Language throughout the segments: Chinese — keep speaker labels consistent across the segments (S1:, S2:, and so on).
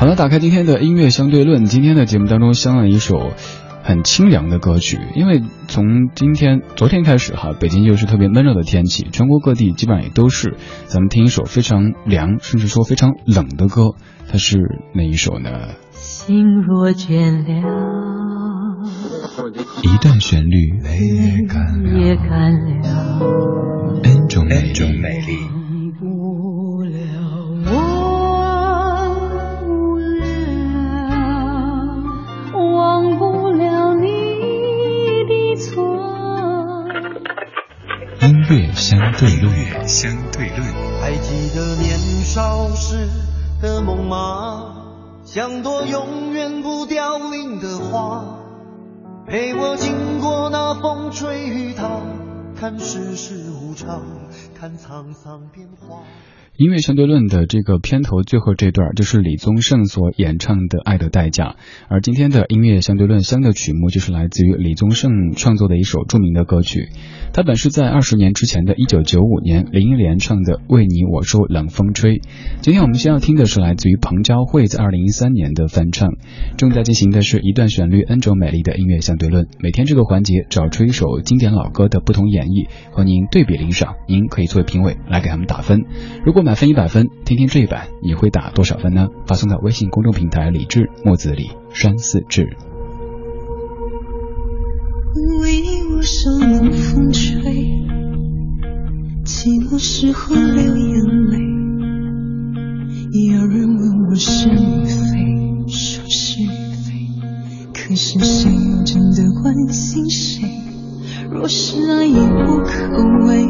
S1: 好了，打开今天的音乐相对论。今天的节目当中，相了一首很清凉的歌曲。因为从今天、昨天开始哈，北京又是特别闷热的天气，全国各地基本上也都是。咱们听一首非常凉，甚至说非常冷的歌，它是哪一首呢？
S2: 心若倦了，
S1: 一段旋律
S2: 也干
S1: 对论，相对论。
S3: 还记得年少时的梦吗？像朵永远不凋零的花，陪我经过那风吹雨打，看世事无常，看沧桑变化。
S1: 音乐相对论的这个片头最后这段就是李宗盛所演唱的《爱的代价》，而今天的音乐相对论相的曲目就是来自于李宗盛创作的一首著名的歌曲。他本是在二十年之前的一九九五年林忆莲唱的《为你我受冷风吹》。今天我们先要听的是来自于彭佳慧在二零一三年的翻唱。正在进行的是一段旋律 N 种美丽的音乐相对论。每天这个环节找出一首经典老歌的不同演绎和您对比欣赏，您可以作为评委来给他们打分。如果满分一百分，听听这一版，你会打多少分呢？发送到微信公众平台“李智木子李山寺志”。
S4: 为你我受冷风吹，寂寞时候流眼泪。有人问我是与非，说是与非，可是谁又真的关心谁？若是爱已不可为。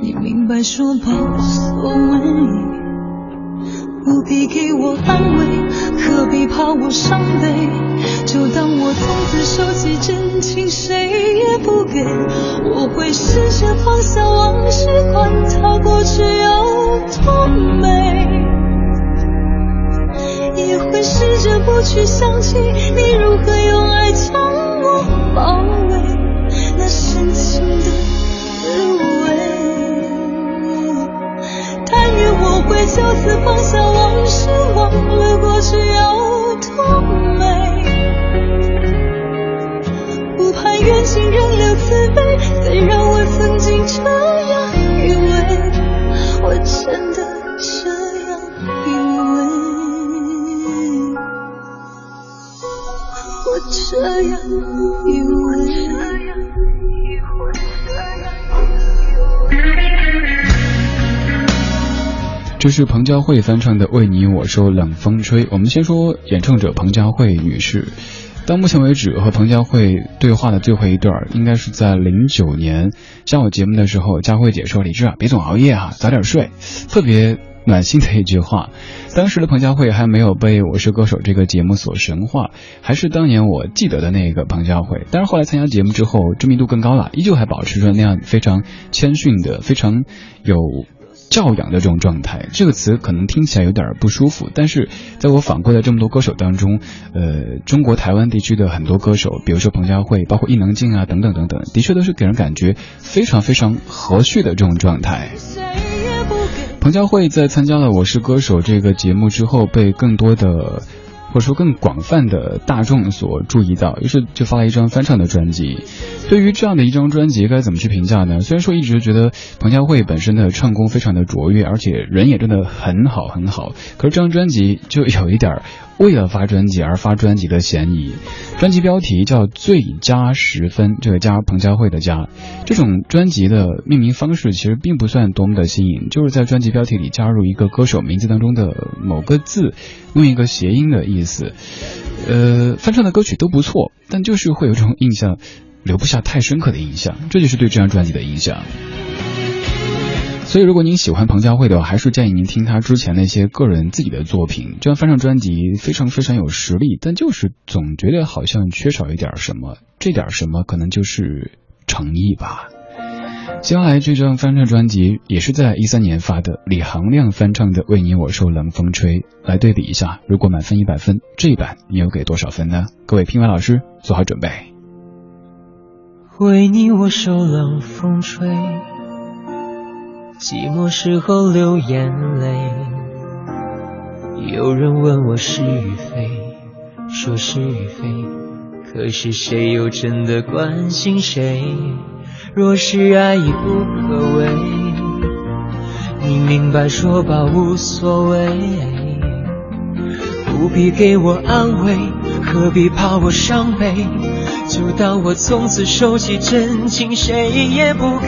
S4: 你明白说吧，无所谓，不必给我安慰，何必怕我伤悲？就当我从此收起真情，谁也不给。我会试着放下往事，管它过去有多美，也会试着不去想起这
S1: 是彭佳慧翻唱的《为你我受冷风吹》。我们先说演唱者彭佳慧女士。到目前为止，和彭佳慧对话的最后一段，应该是在零九年下午节目的时候，佳慧姐说：“李志啊，别总熬夜啊，早点睡。”特别暖心的一句话。当时的彭佳慧还没有被《我是歌手》这个节目所神化，还是当年我记得的那个彭佳慧。但是后来参加节目之后，知名度更高了，依旧还保持着那样非常谦逊的、非常有。教养的这种状态，这个词可能听起来有点不舒服，但是在我访过的这么多歌手当中，呃，中国台湾地区的很多歌手，比如说彭佳慧，包括伊能静啊，等等等等，的确都是给人感觉非常非常和煦的这种状态。彭佳慧在参加了《我是歌手》这个节目之后，被更多的。或者说更广泛的大众所注意到，于是就发了一张翻唱的专辑。对于这样的一张专辑，该怎么去评价呢？虽然说一直觉得彭佳慧本身的唱功非常的卓越，而且人也真的很好很好，可是这张专辑就有一点为了发专辑而发专辑的嫌疑。专辑标题叫《最佳十分》，这个加彭佳慧的加。这种专辑的命名方式其实并不算多么的新颖，就是在专辑标题里加入一个歌手名字当中的某个字，用一个谐音的意思。呃，翻唱的歌曲都不错，但就是会有这种印象，留不下太深刻的印象。这就是对这张专辑的印象。所以，如果您喜欢彭佳慧的话，还是建议您听她之前那些个人自己的作品。这张翻唱专辑非常非常有实力，但就是总觉得好像缺少一点什么。这点什么可能就是诚意吧。接下来这张翻唱专辑也是在一三年发的，李行亮翻唱的《为你我受冷风吹》。来对比一下，如果满分一百分，这一版你又给多少分呢？各位评委老师做好准备。
S2: 为你我受冷风吹。寂寞时候流眼泪，有人问我是与非，说是与非，可是谁又真的关心谁？若是爱已不可为，你明白说吧，无所谓，不必给我安慰，何必怕我伤悲？就当我从此收起真情，谁也不给。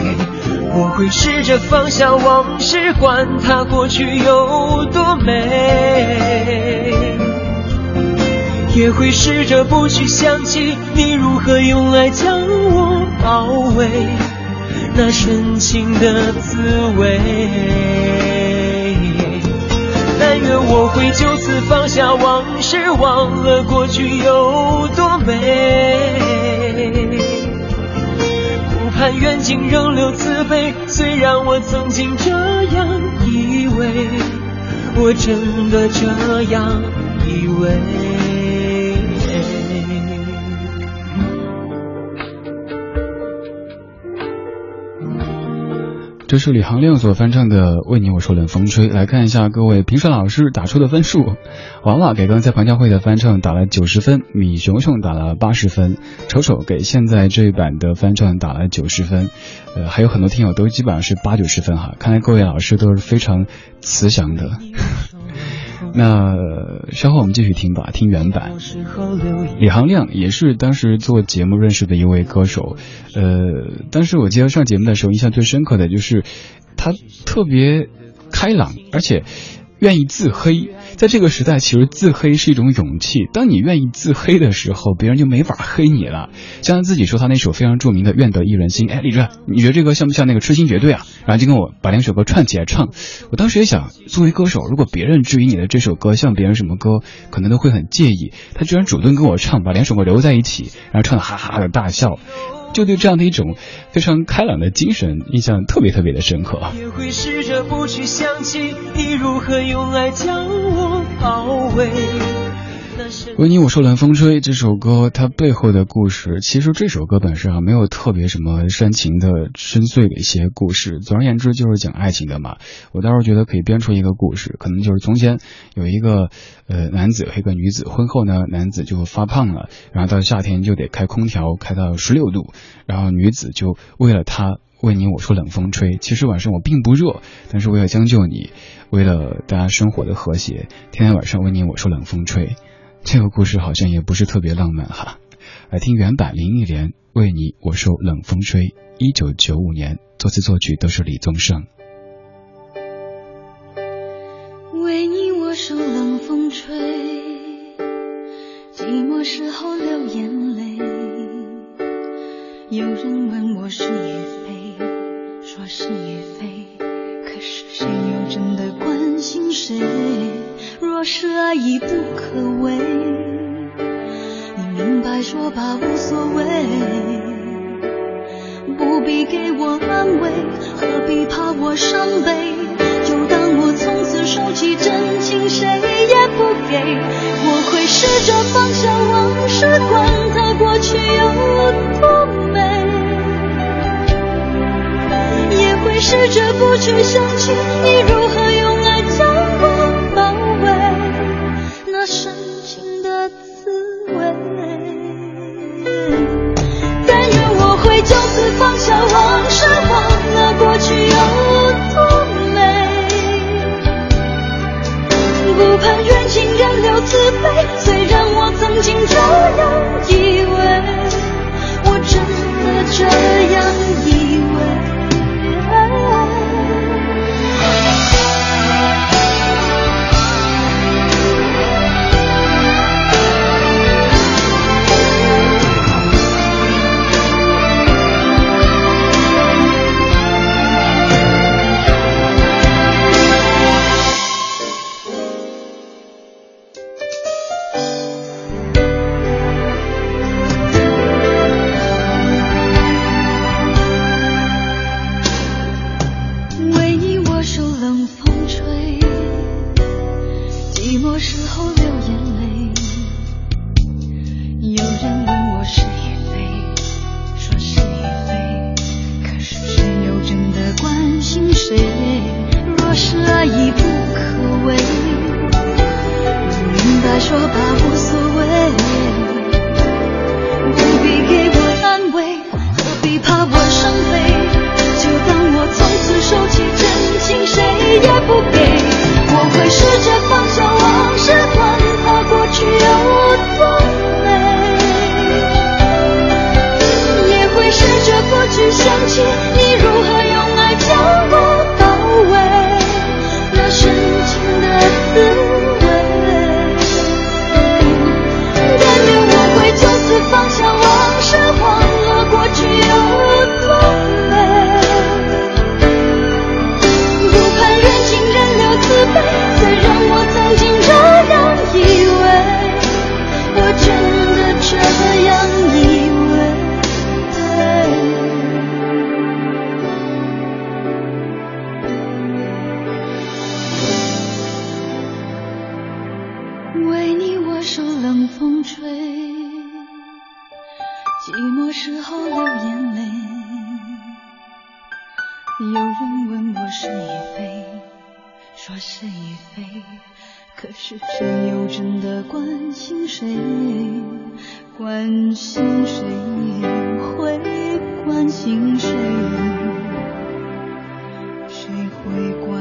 S2: 我会试着放下往事，管它过去有多美。也会试着不去想起你如何用爱将我包围，那深情的滋味。但愿我会就此放下往事，忘了过去有多美。不盼远近仍留慈悲，虽然我曾经这样以为，我真的这样以为。
S1: 这是李行亮所翻唱的《为你我受冷风吹》。来看一下各位评审老师打出的分数。娃娃给刚才彭佳慧的翻唱打了九十分，米熊熊打了八十分，丑丑给现在这一版的翻唱打了九十分。呃，还有很多听友都基本上是八九十分哈。看来各位老师都是非常慈祥的。那稍后我们继续听吧，听原版。李行亮也是当时做节目认识的一位歌手，呃，当时我记得上节目的时候，印象最深刻的就是他特别开朗，而且愿意自黑。在这个时代，其实自黑是一种勇气。当你愿意自黑的时候，别人就没法黑你了。像他自己说，他那首非常著名的《愿得一人心》，哎，李志，你觉得这个像不像那个痴心绝对啊？然后就跟我把两首歌串起来唱。我当时也想，作为歌手，如果别人质疑你的这首歌像别人什么歌，可能都会很介意。他居然主动跟我唱，把两首歌留在一起，然后唱的哈哈的大笑。就对这样的一种非常开朗的精神印象特别特别的深刻。
S2: 也会试着不去想起你如何用爱将我包围。
S1: 为你我说冷风吹这首歌，它背后的故事，其实这首歌本身啊没有特别什么煽情的、深邃的一些故事。总而言之，就是讲爱情的嘛。我倒是觉得可以编出一个故事，可能就是从前有一个呃男子和一个女子，婚后呢男子就发胖了，然后到夏天就得开空调开到十六度，然后女子就为了他为你我说冷风吹。其实晚上我并不热，但是为了将就你，为了大家生活的和谐，天天晚上为你我说冷风吹。这个故事好像也不是特别浪漫哈，来听原版林忆莲为你我受冷风吹，一九九五年作词作曲都是李宗盛。
S4: 为你我受冷风吹，寂寞时候流眼泪。有人问我是与非，说是与非，可是谁又真的关心谁？是爱已不可为，你明白说吧，无所谓，不必给我安慰，何必怕我伤悲？就当我从此收起真情，谁也不给。我会试着放下往事，管它过去有多美，也会试着不去想起你寂寞时候流眼泪有人问我是与非说是与非可是谁又真的关心谁？若是爱已不可为不明白说吧无所谓。不必给我安慰何必怕我伤悲？就当我从此收起真情谁也不给。说是已非，可是真又真的关心谁？关心谁也会关心谁？谁会关？